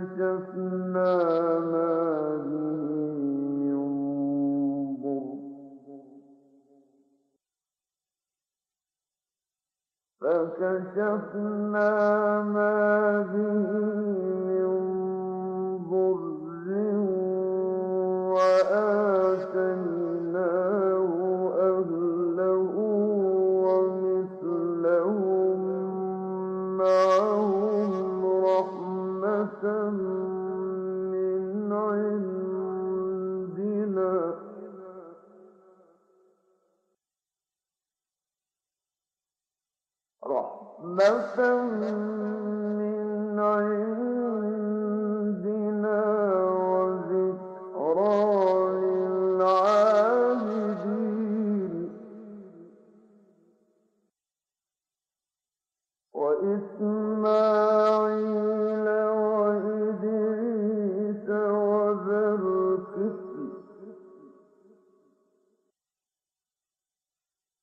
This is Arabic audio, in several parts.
فكشفنا ما به من ضر فكشفنا ما به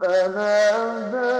فنادى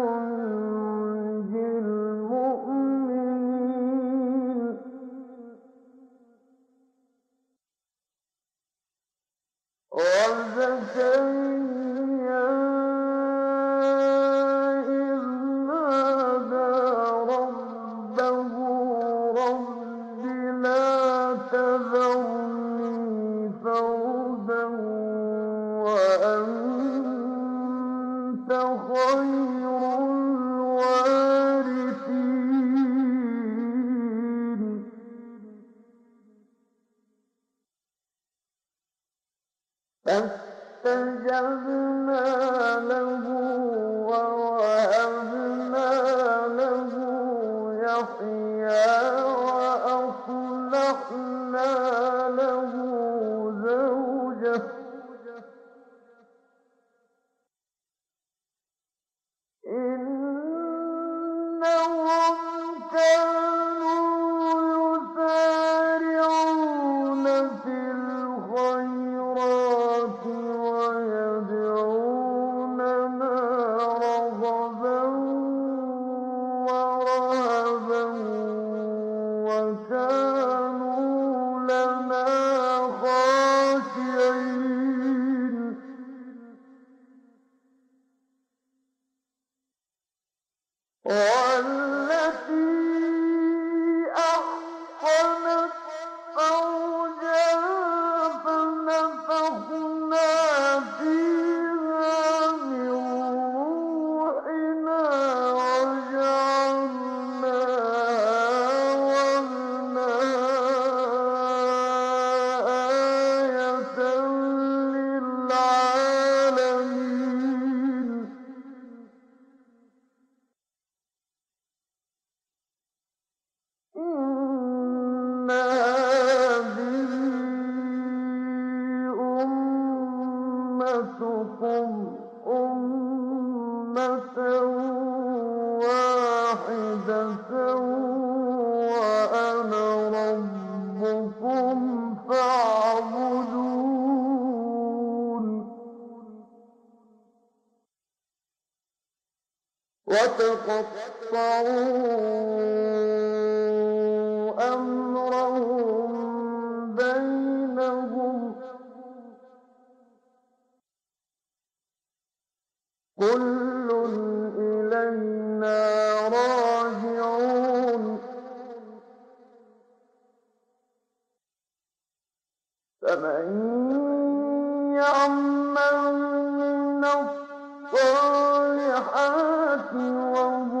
فاستجبنا له ووهبنا له يحيى أمتكم أمة واحدة وأنا ربكم فاعبدون. وتقطعون كل إلينا راجعون. فمن يعمل من الصالحات وهو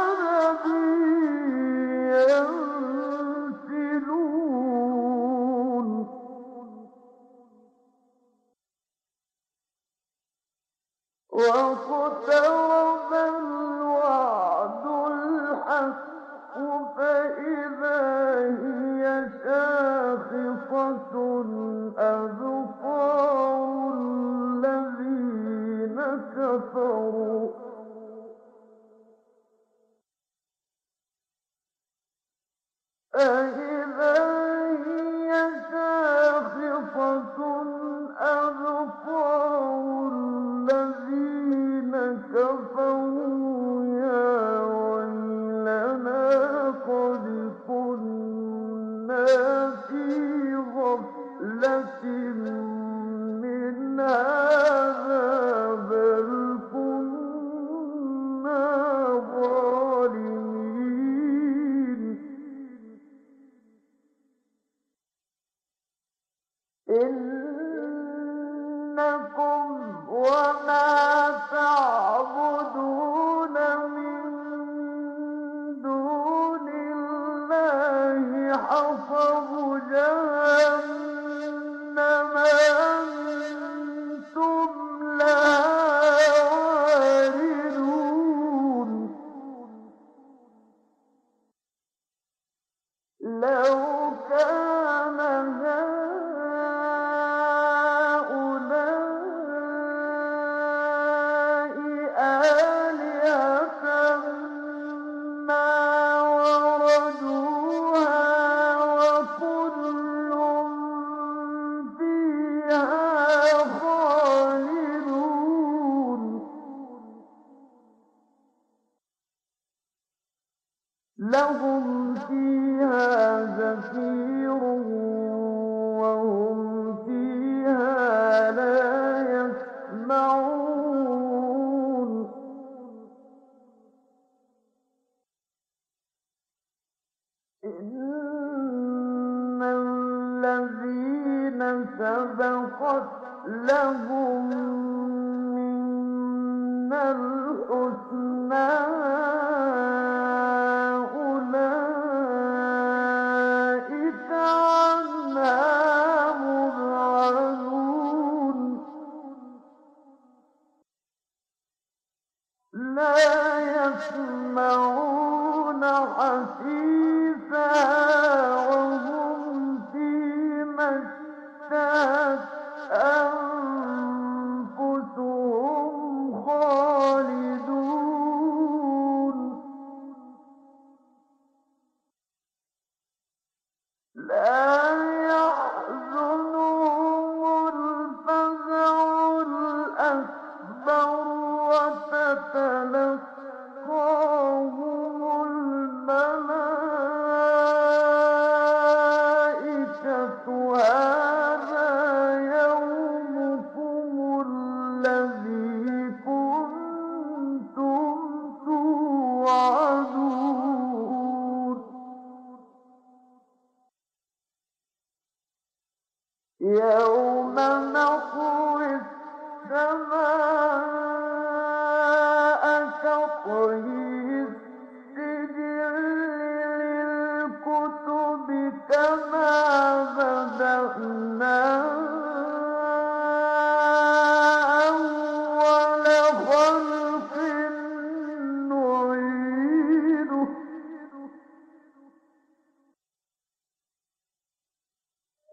أبصار الذين كفروا أإذا هي ساخطة إنكم وما تعبدون من دون الله حصب سبقت لهم من الحسنى أيتها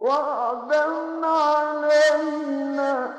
وعدا علينا